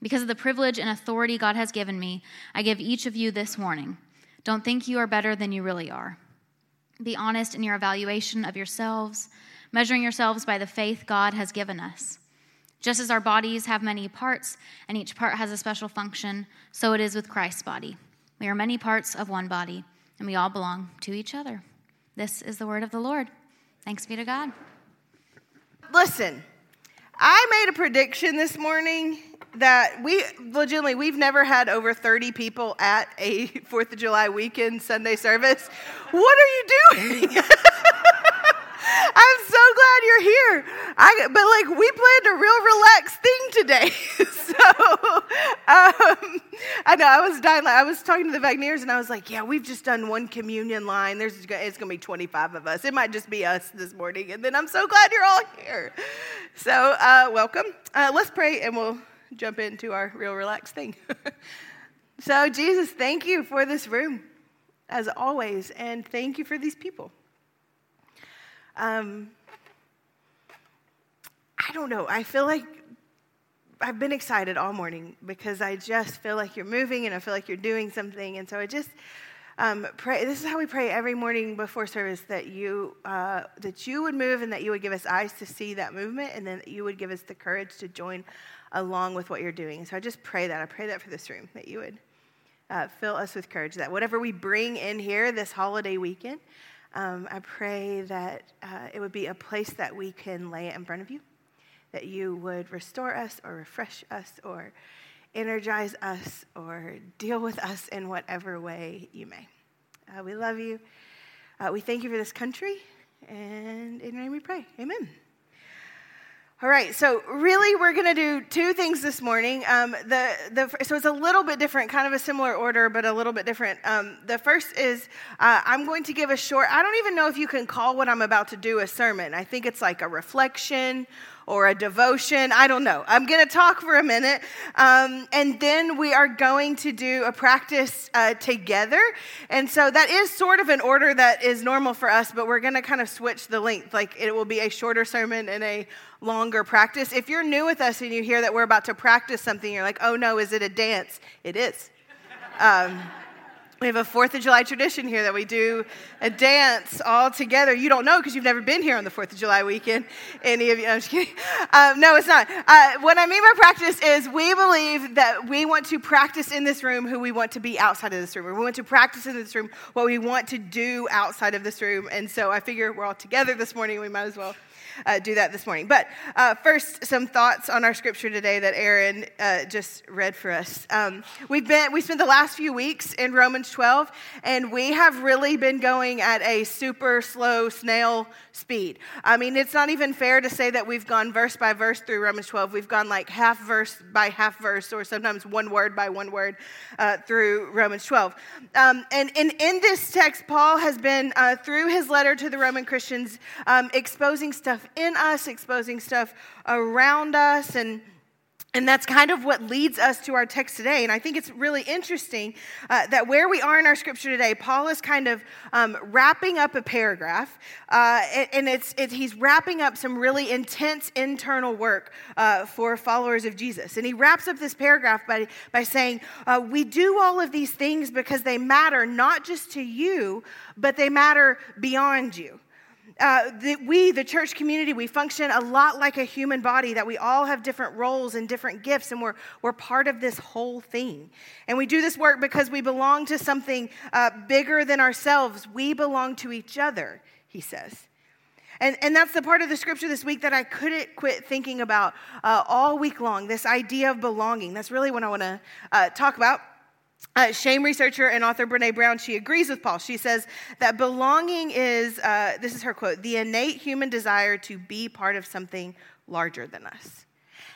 Because of the privilege and authority God has given me, I give each of you this warning. Don't think you are better than you really are. Be honest in your evaluation of yourselves, measuring yourselves by the faith God has given us. Just as our bodies have many parts, and each part has a special function, so it is with Christ's body. We are many parts of one body, and we all belong to each other. This is the word of the Lord. Thanks be to God. Listen, I made a prediction this morning that we legitimately we've never had over 30 people at a Fourth of July weekend Sunday service. What are you doing? I'm so glad you're here. I, but like we planned a real relaxed thing today. so um, I know I was dying. I was talking to the Wagneers and I was like, yeah, we've just done one communion line. There's it's going to be 25 of us. It might just be us this morning. And then I'm so glad you're all here. So uh, welcome. Uh, let's pray and we'll jump into our real relaxed thing. so Jesus, thank you for this room as always, and thank you for these people. Um, I don't know. I feel like I've been excited all morning because I just feel like you're moving and I feel like you're doing something. And so I just um, pray. This is how we pray every morning before service that you uh, that you would move and that you would give us eyes to see that movement, and then that you would give us the courage to join along with what you're doing. So I just pray that. I pray that for this room that you would uh, fill us with courage. That whatever we bring in here this holiday weekend um, I pray that uh, it would be a place that we can lay it in front of you, that you would restore us or refresh us or energize us or deal with us in whatever way you may. Uh, we love you. Uh, we thank you for this country, and in your name we pray. Amen. All right, so really, we're going to do two things this morning. Um, the, the, so it's a little bit different, kind of a similar order, but a little bit different. Um, the first is uh, I'm going to give a short, I don't even know if you can call what I'm about to do a sermon. I think it's like a reflection or a devotion. I don't know. I'm going to talk for a minute. Um, and then we are going to do a practice uh, together. And so that is sort of an order that is normal for us, but we're going to kind of switch the length. Like it will be a shorter sermon and a longer practice. If you're new with us and you hear that we're about to practice something, you're like, oh no, is it a dance? It is. Um, we have a Fourth of July tradition here that we do a dance all together. You don't know because you've never been here on the Fourth of July weekend. Any of you? I'm just kidding. Um, no, it's not. Uh, what I mean by practice is we believe that we want to practice in this room who we want to be outside of this room, we want to practice in this room what we want to do outside of this room. And so I figure we're all together this morning. We might as well uh, do that this morning. But uh, first, some thoughts on our scripture today that Aaron uh, just read for us. Um, we've been we spent the last few weeks in Romans 12, and we have really been going at a super slow snail speed. I mean, it's not even fair to say that we've gone verse by verse through Romans 12. We've gone like half verse by half verse, or sometimes one word by one word uh, through Romans 12. Um, and, and in this text, Paul has been, uh, through his letter to the Roman Christians, um, exposing stuff in us, exposing stuff around us, and and that's kind of what leads us to our text today. And I think it's really interesting uh, that where we are in our scripture today, Paul is kind of um, wrapping up a paragraph, uh, and it's, it's, he's wrapping up some really intense internal work uh, for followers of Jesus. And he wraps up this paragraph by, by saying, uh, We do all of these things because they matter not just to you, but they matter beyond you. Uh, the, we, the church community, we function a lot like a human body, that we all have different roles and different gifts, and we're, we're part of this whole thing. And we do this work because we belong to something uh, bigger than ourselves. We belong to each other, he says. And, and that's the part of the scripture this week that I couldn't quit thinking about uh, all week long this idea of belonging. That's really what I want to uh, talk about. Uh, shame researcher and author Brene Brown, she agrees with Paul. She says that belonging is, uh, this is her quote, the innate human desire to be part of something larger than us.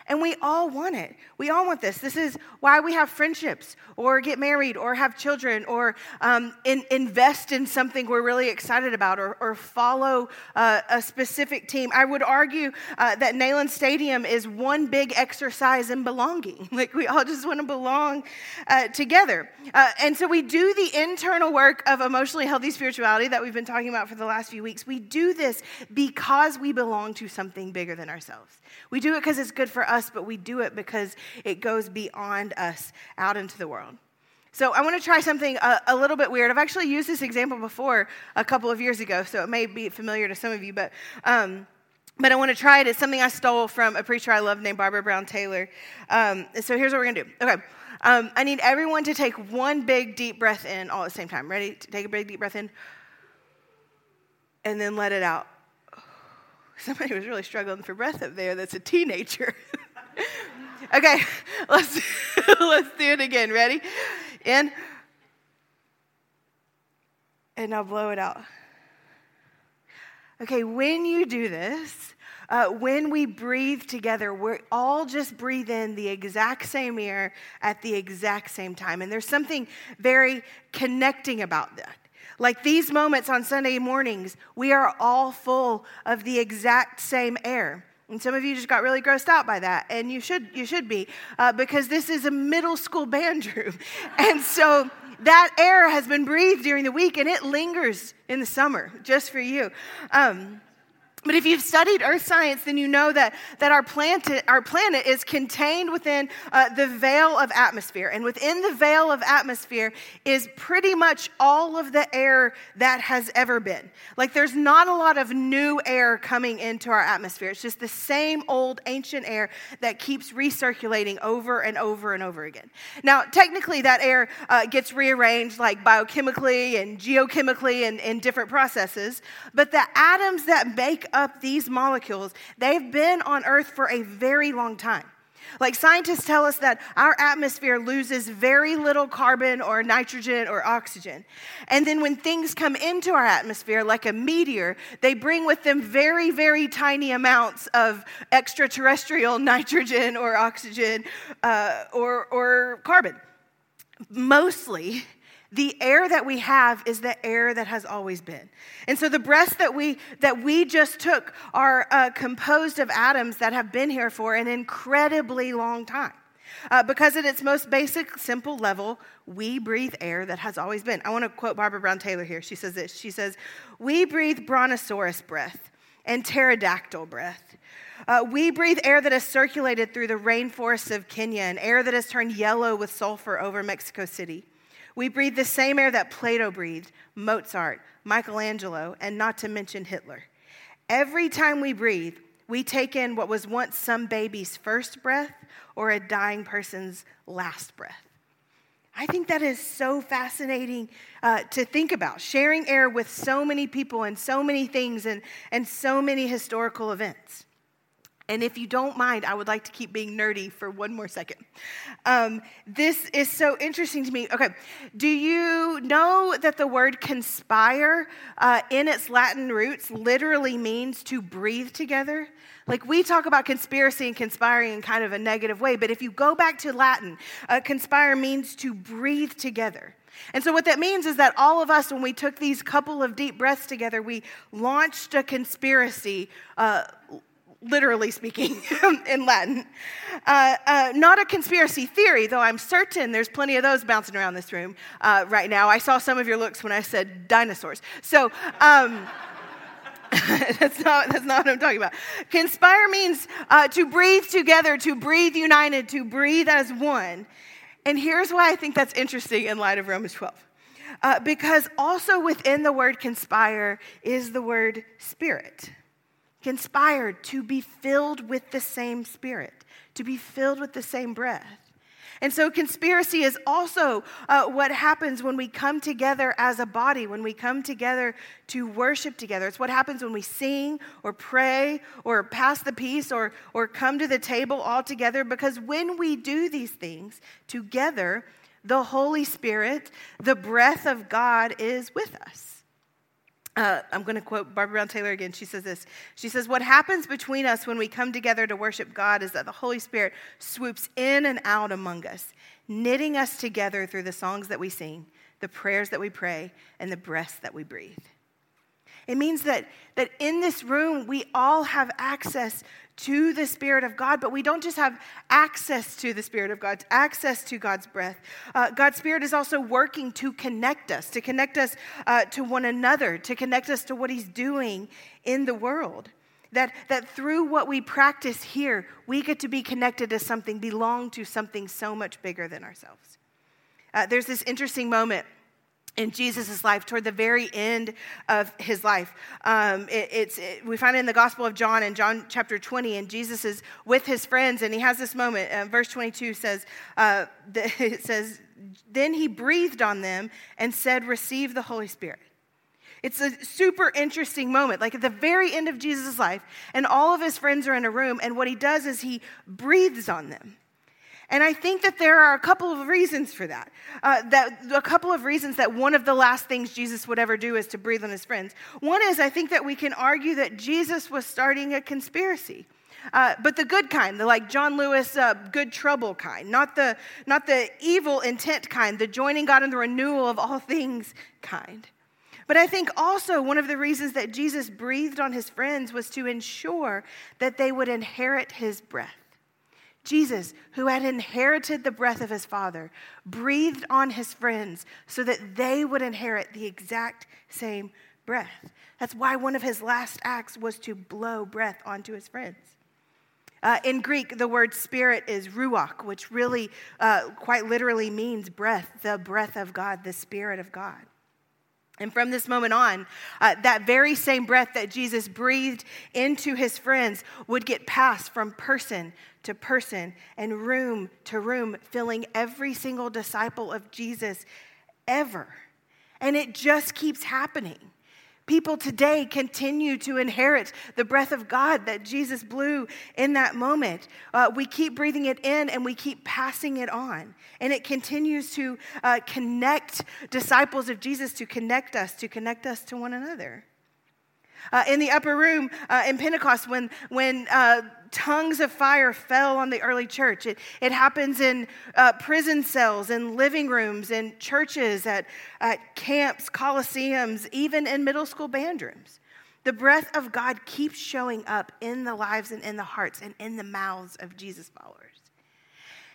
And we all want it. We all want this. This is why we have friendships or get married or have children or um, in, invest in something we're really excited about or, or follow uh, a specific team. I would argue uh, that Neyland Stadium is one big exercise in belonging. Like we all just want to belong uh, together. Uh, and so we do the internal work of emotionally healthy spirituality that we've been talking about for the last few weeks. We do this because we belong to something bigger than ourselves. We do it because it's good for us, but we do it because it goes beyond us out into the world. So I want to try something a, a, little bit weird. I've actually used this example before a couple of years ago, so it may be familiar to some of you, but. Um, but I want to try it. It's something I stole from a preacher I love named Barbara Brown Taylor. Um, so here's what we're going to do. Okay. Um, I need everyone to take one big deep breath in all at the same time. Ready? Take a big deep breath in. And then let it out. Somebody was really struggling for breath up there that's a teenager. okay, let's, let's do it again. Ready? In. And now blow it out. Okay, when you do this, uh, when we breathe together, we're all just breathe in the exact same air at the exact same time. And there's something very connecting about that. Like these moments on Sunday mornings, we are all full of the exact same air. And some of you just got really grossed out by that, and you should you should be uh, because this is a middle school band room, and so that air has been breathed during the week, and it lingers in the summer just for you. Um, but if you've studied earth science, then you know that, that our, planet, our planet is contained within uh, the veil of atmosphere. And within the veil of atmosphere is pretty much all of the air that has ever been. Like there's not a lot of new air coming into our atmosphere. It's just the same old ancient air that keeps recirculating over and over and over again. Now, technically, that air uh, gets rearranged like biochemically and geochemically and in different processes. But the atoms that make up these molecules, they've been on Earth for a very long time. Like scientists tell us that our atmosphere loses very little carbon or nitrogen or oxygen. And then when things come into our atmosphere, like a meteor, they bring with them very, very tiny amounts of extraterrestrial nitrogen or oxygen uh, or, or carbon. Mostly, the air that we have is the air that has always been. And so the breaths that we that we just took are uh, composed of atoms that have been here for an incredibly long time. Uh, because at its most basic, simple level, we breathe air that has always been. I want to quote Barbara Brown Taylor here. She says this. She says, "We breathe brontosaurus breath and pterodactyl breath." Uh, we breathe air that has circulated through the rainforests of Kenya and air that has turned yellow with sulfur over Mexico City. We breathe the same air that Plato breathed, Mozart, Michelangelo, and not to mention Hitler. Every time we breathe, we take in what was once some baby's first breath or a dying person's last breath. I think that is so fascinating uh, to think about, sharing air with so many people and so many things and, and so many historical events. And if you don't mind, I would like to keep being nerdy for one more second. Um, this is so interesting to me. Okay, do you know that the word conspire uh, in its Latin roots literally means to breathe together? Like we talk about conspiracy and conspiring in kind of a negative way, but if you go back to Latin, uh, conspire means to breathe together. And so, what that means is that all of us, when we took these couple of deep breaths together, we launched a conspiracy. Uh, literally speaking in Latin. Uh, uh, not a conspiracy theory, though I'm certain there's plenty of those bouncing around this room uh, right now. I saw some of your looks when I said dinosaurs. So, um, that's, not, that's not what I'm talking about. Conspire means uh, to breathe together, to breathe united, to breathe as one. And here's why I think that's interesting in light of Romans 12. Uh, because also within the word conspire is the word spirit. Conspire to be filled with the same spirit, to be filled with the same breath. And so, conspiracy is also uh, what happens when we come together as a body, when we come together to worship together. It's what happens when we sing or pray or pass the peace or, or come to the table all together. Because when we do these things together, the Holy Spirit, the breath of God is with us. Uh, I'm going to quote Barbara Brown Taylor again. She says this. She says, What happens between us when we come together to worship God is that the Holy Spirit swoops in and out among us, knitting us together through the songs that we sing, the prayers that we pray, and the breaths that we breathe. It means that, that in this room, we all have access to the Spirit of God, but we don't just have access to the Spirit of God, access to God's breath. Uh, God's Spirit is also working to connect us, to connect us uh, to one another, to connect us to what He's doing in the world. That, that through what we practice here, we get to be connected to something, belong to something so much bigger than ourselves. Uh, there's this interesting moment in Jesus' life, toward the very end of his life. Um, it, it's, it, we find it in the Gospel of John in John chapter 20, and Jesus is with his friends, and he has this moment. Uh, verse 22 says, uh, the, it says, Then he breathed on them and said, Receive the Holy Spirit. It's a super interesting moment, like at the very end of Jesus' life, and all of his friends are in a room, and what he does is he breathes on them. And I think that there are a couple of reasons for that. Uh, that a couple of reasons that one of the last things Jesus would ever do is to breathe on his friends. One is I think that we can argue that Jesus was starting a conspiracy. Uh, but the good kind, the like John Lewis, uh, good trouble kind, not the, not the evil intent kind, the joining God in the renewal of all things kind. But I think also one of the reasons that Jesus breathed on his friends was to ensure that they would inherit his breath. Jesus, who had inherited the breath of his Father, breathed on his friends so that they would inherit the exact same breath. That's why one of his last acts was to blow breath onto his friends. Uh, in Greek, the word spirit is ruach, which really uh, quite literally means breath, the breath of God, the spirit of God. And from this moment on, uh, that very same breath that Jesus breathed into his friends would get passed from person to person and room to room, filling every single disciple of Jesus ever. And it just keeps happening. People today continue to inherit the breath of God that Jesus blew in that moment. Uh, we keep breathing it in and we keep passing it on. And it continues to uh, connect disciples of Jesus, to connect us, to connect us to one another. Uh, in the upper room uh, in Pentecost, when, when uh, tongues of fire fell on the early church. It, it happens in uh, prison cells, in living rooms, in churches, at, at camps, coliseums, even in middle school band rooms. The breath of God keeps showing up in the lives and in the hearts and in the mouths of Jesus followers.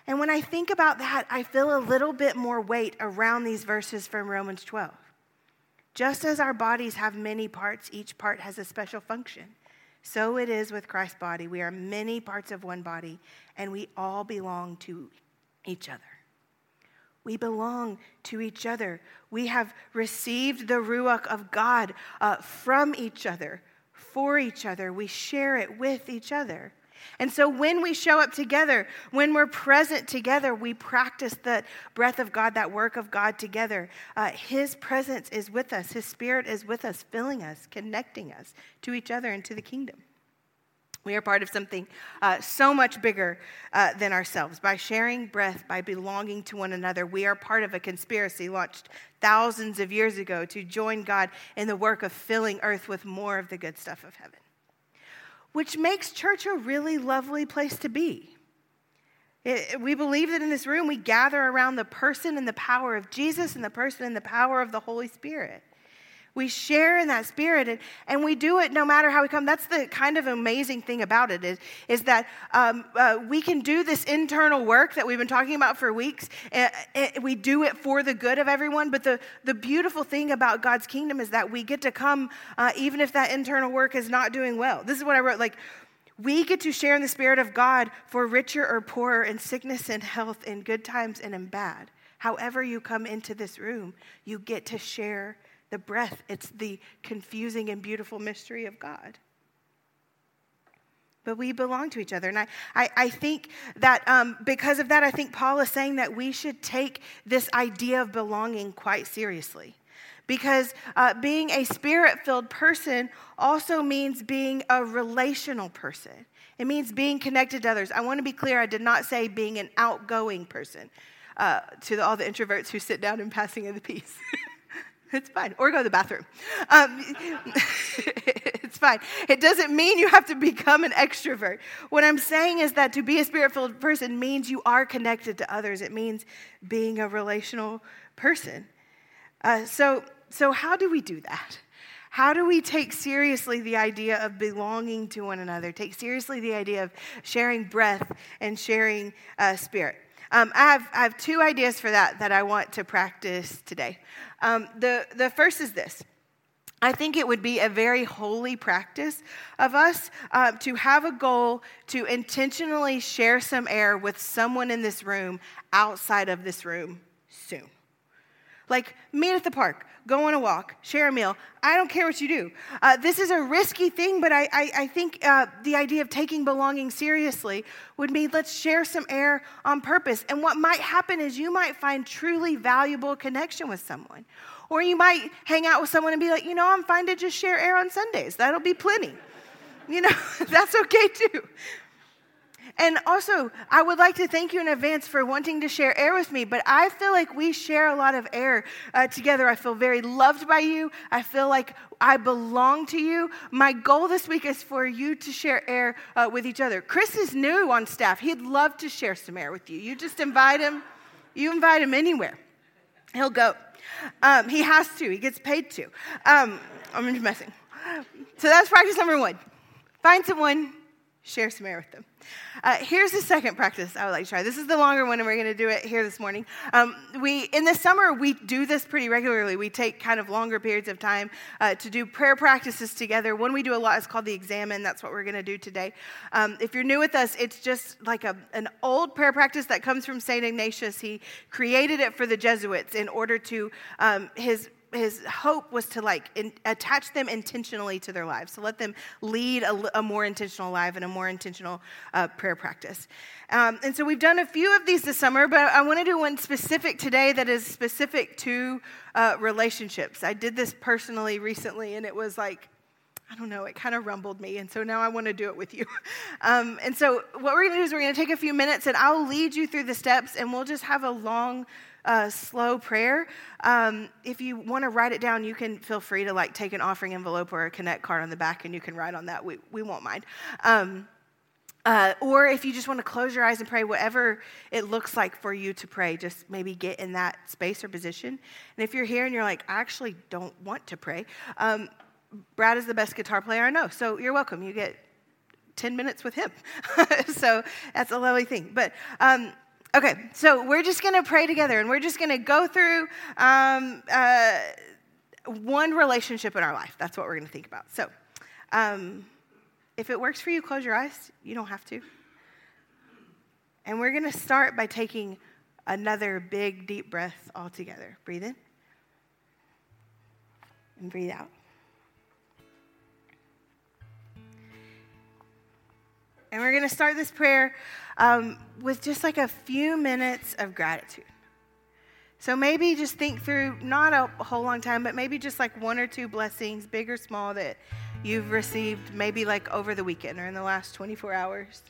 And when I think about that, I feel a little bit more weight around these verses from Romans 12. Just as our bodies have many parts, each part has a special function. So it is with Christ's body. We are many parts of one body, and we all belong to each other. We belong to each other. We have received the Ruach of God uh, from each other, for each other. We share it with each other. And so when we show up together, when we're present together, we practice the breath of God, that work of God together. Uh, his presence is with us, His Spirit is with us, filling us, connecting us to each other and to the kingdom. We are part of something uh, so much bigger uh, than ourselves. By sharing breath, by belonging to one another, we are part of a conspiracy launched thousands of years ago to join God in the work of filling earth with more of the good stuff of heaven which makes church a really lovely place to be. It, we believe that in this room we gather around the person and the power of Jesus and the person and the power of the Holy Spirit. We share in that spirit and, and we do it no matter how we come. That's the kind of amazing thing about it is, is that um, uh, we can do this internal work that we've been talking about for weeks. And, and we do it for the good of everyone. But the, the beautiful thing about God's kingdom is that we get to come uh, even if that internal work is not doing well. This is what I wrote like, we get to share in the Spirit of God for richer or poorer, in sickness and health, in good times and in bad. However, you come into this room, you get to share the breath. It's the confusing and beautiful mystery of God. But we belong to each other. And I, I, I think that um, because of that, I think Paul is saying that we should take this idea of belonging quite seriously. Because uh, being a spirit filled person also means being a relational person. It means being connected to others. I want to be clear, I did not say being an outgoing person uh, to the, all the introverts who sit down and passing of the peace. it's fine. Or go to the bathroom. Um, it's fine. It doesn't mean you have to become an extrovert. What I'm saying is that to be a spirit filled person means you are connected to others, it means being a relational person. Uh, so, so, how do we do that? How do we take seriously the idea of belonging to one another? Take seriously the idea of sharing breath and sharing uh, spirit? Um, I, have, I have two ideas for that that I want to practice today. Um, the, the first is this. I think it would be a very holy practice of us uh, to have a goal to intentionally share some air with someone in this room outside of this room. Like, meet at the park, go on a walk, share a meal. I don't care what you do. Uh, this is a risky thing, but I, I, I think uh, the idea of taking belonging seriously would mean let's share some air on purpose. And what might happen is you might find truly valuable connection with someone. Or you might hang out with someone and be like, you know, I'm fine to just share air on Sundays. That'll be plenty. You know, that's okay too. And also, I would like to thank you in advance for wanting to share air with me, but I feel like we share a lot of air uh, together. I feel very loved by you. I feel like I belong to you. My goal this week is for you to share air uh, with each other. Chris is new on staff. He'd love to share some air with you. You just invite him, you invite him anywhere, he'll go. Um, he has to, he gets paid to. Um, I'm just messing. So that's practice number one. Find someone, share some air with them. Uh, here's the second practice I would like to try. This is the longer one, and we're going to do it here this morning. Um, we in the summer we do this pretty regularly. We take kind of longer periods of time uh, to do prayer practices together. One we do a lot is called the Examen. That's what we're going to do today. Um, if you're new with us, it's just like a, an old prayer practice that comes from Saint Ignatius. He created it for the Jesuits in order to um, his his hope was to like in, attach them intentionally to their lives so let them lead a, a more intentional life and a more intentional uh, prayer practice um, and so we've done a few of these this summer but i want to do one specific today that is specific to uh, relationships i did this personally recently and it was like I don't know, it kind of rumbled me. And so now I want to do it with you. Um, and so, what we're going to do is we're going to take a few minutes and I'll lead you through the steps and we'll just have a long uh, slow prayer. Um, if you want to write it down, you can feel free to like take an offering envelope or a connect card on the back and you can write on that. We, we won't mind. Um, uh, or if you just want to close your eyes and pray, whatever it looks like for you to pray, just maybe get in that space or position. And if you're here and you're like, I actually don't want to pray, um, Brad is the best guitar player I know. So you're welcome. You get 10 minutes with him. so that's a lovely thing. But um, Okay, so we're just going to pray together and we're just going to go through um, uh, one relationship in our life. That's what we're going to think about. So, um, if it works for you, close your eyes. You don't have to. And we're going to start by taking another big, deep breath all together. Breathe in and breathe out. And we're going to start this prayer um, with just like a few minutes of gratitude. So maybe just think through not a whole long time, but maybe just like one or two blessings, big or small, that you've received maybe like over the weekend or in the last 24 hours.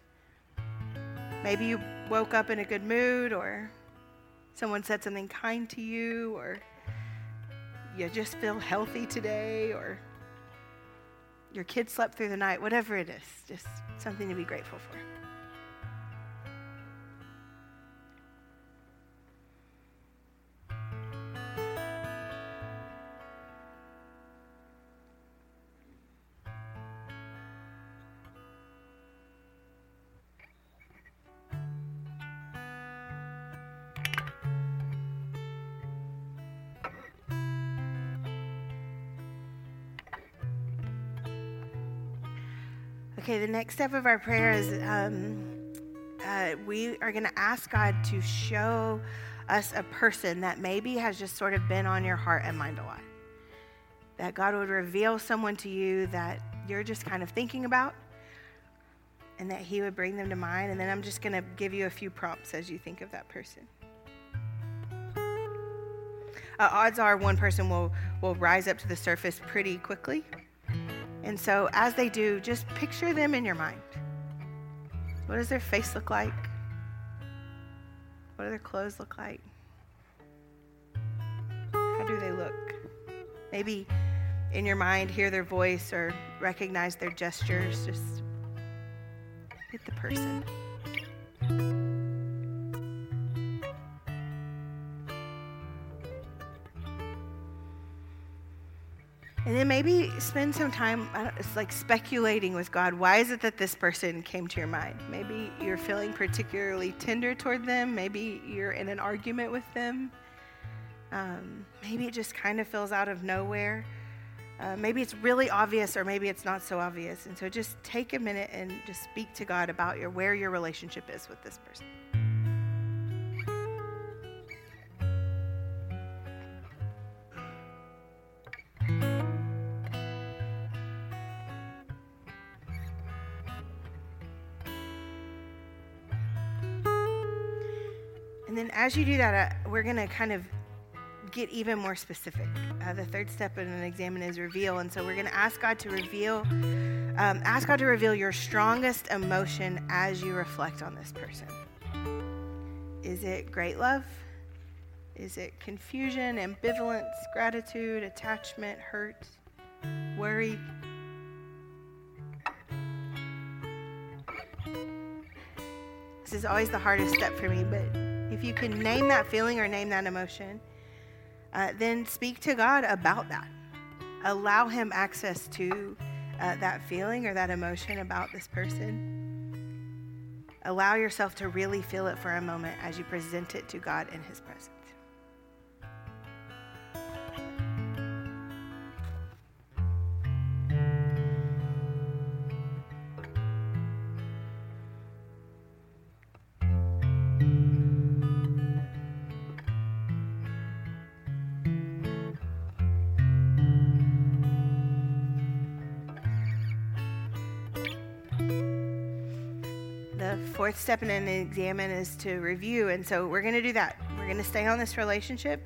Maybe you woke up in a good mood, or someone said something kind to you, or you just feel healthy today, or your kid slept through the night, whatever it is, just something to be grateful for. The next step of our prayer is um, uh, we are going to ask God to show us a person that maybe has just sort of been on your heart and mind a lot. That God would reveal someone to you that you're just kind of thinking about and that He would bring them to mind. And then I'm just going to give you a few prompts as you think of that person. Uh, odds are one person will, will rise up to the surface pretty quickly. And so, as they do, just picture them in your mind. What does their face look like? What do their clothes look like? How do they look? Maybe in your mind, hear their voice or recognize their gestures. Just hit the person. And then maybe spend some time, it's like speculating with God. Why is it that this person came to your mind? Maybe you're feeling particularly tender toward them. Maybe you're in an argument with them. Um, maybe it just kind of feels out of nowhere. Uh, maybe it's really obvious, or maybe it's not so obvious. And so just take a minute and just speak to God about your where your relationship is with this person. As you do that, uh, we're going to kind of get even more specific. Uh, the third step in an Examen is reveal. And so we're going to ask God to reveal, um, ask God to reveal your strongest emotion as you reflect on this person. Is it great love? Is it confusion, ambivalence, gratitude, attachment, hurt, worry? This is always the hardest step for me, but if you can name that feeling or name that emotion, uh, then speak to God about that. Allow Him access to uh, that feeling or that emotion about this person. Allow yourself to really feel it for a moment as you present it to God in His presence. Fourth step in an Examen is to review. And so we're going to do that. We're going to stay on this relationship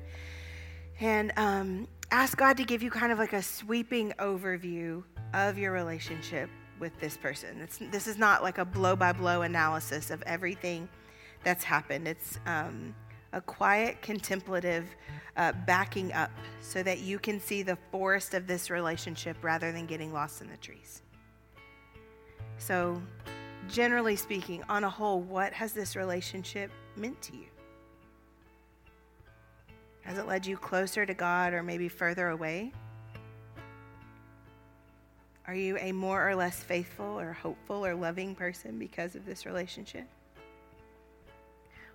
and um, ask God to give you kind of like a sweeping overview of your relationship with this person. It's, this is not like a blow by blow analysis of everything that's happened. It's um, a quiet, contemplative uh, backing up so that you can see the forest of this relationship rather than getting lost in the trees. So generally speaking, on a whole, what has this relationship meant to you? Has it led you closer to God or maybe further away? Are you a more or less faithful or hopeful or loving person because of this relationship?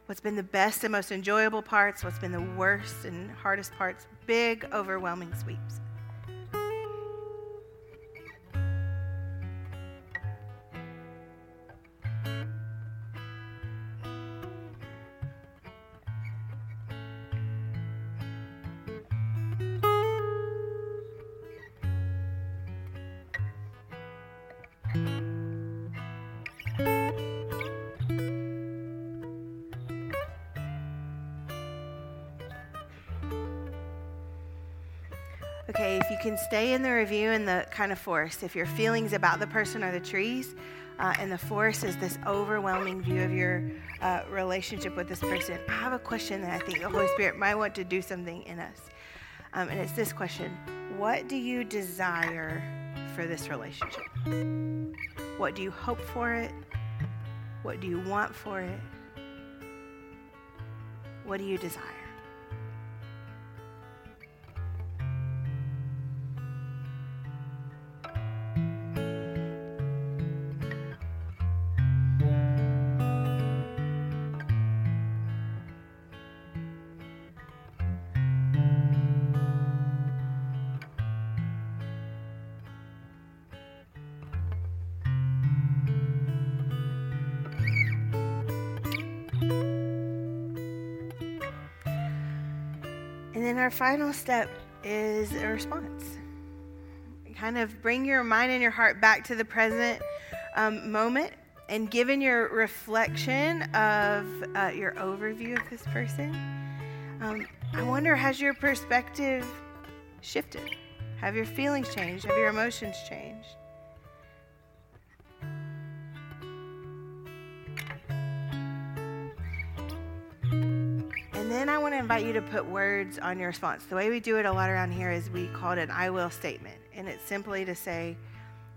What's been the best and most enjoyable parts? What's been the worst and hardest parts? Big, overwhelming sweeps. Stay in the review in the kind of forest, if your feelings about the person are the trees, uh, and the forest is this overwhelming view of your uh, relationship with this person, I have a question that I think the Holy Spirit might want to do something in us. Um, and it's this question What do you desire for this relationship? What do you hope for it? What do you want for it? What do you desire? Our final step is a response. Kind of bring your mind and your heart back to the present um, moment and given your reflection of uh, your overview of this person, um, I wonder has your perspective shifted? Have your feelings changed? Have your emotions changed? And then I want to invite you to put words on your response. The way we do it a lot around here is we call it an I will statement. And it's simply to say,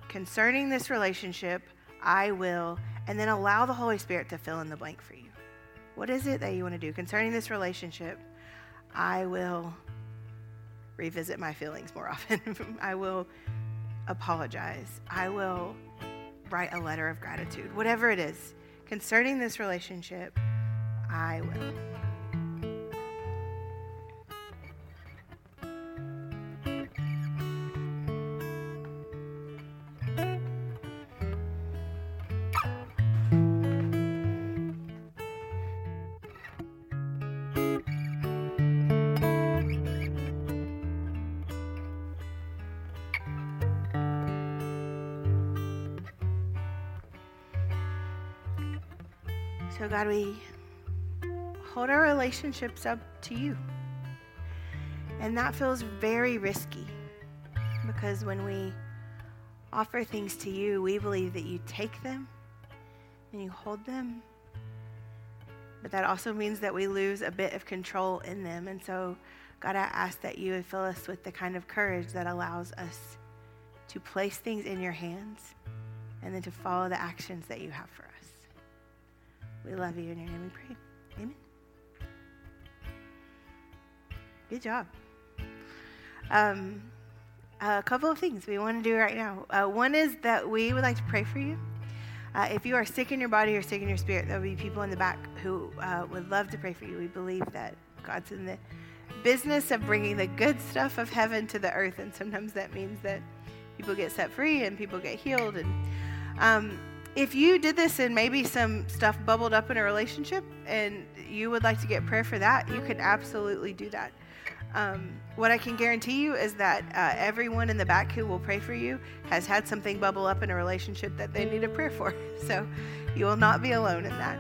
concerning this relationship, I will, and then allow the Holy Spirit to fill in the blank for you. What is it that you want to do concerning this relationship? I will revisit my feelings more often. I will apologize. I will write a letter of gratitude. Whatever it is, concerning this relationship, I will. So, God, we hold our relationships up to you. And that feels very risky because when we offer things to you, we believe that you take them and you hold them. But that also means that we lose a bit of control in them. And so, God, I ask that you would fill us with the kind of courage that allows us to place things in your hands and then to follow the actions that you have for us. We love you. In your name we pray. Amen. Good job. Um, a couple of things we want to do right now. Uh, one is that we would like to pray for you. Uh, if you are sick in your body or sick in your spirit, there will be people in the back who uh, would love to pray for you. We believe that God's in the business of bringing the good stuff of heaven to the earth, and sometimes that means that people get set free and people get healed. And um, if you did this and maybe some stuff bubbled up in a relationship and you would like to get prayer for that, you can absolutely do that. Um, what I can guarantee you is that uh, everyone in the back who will pray for you has had something bubble up in a relationship that they need a prayer for. So you will not be alone in that.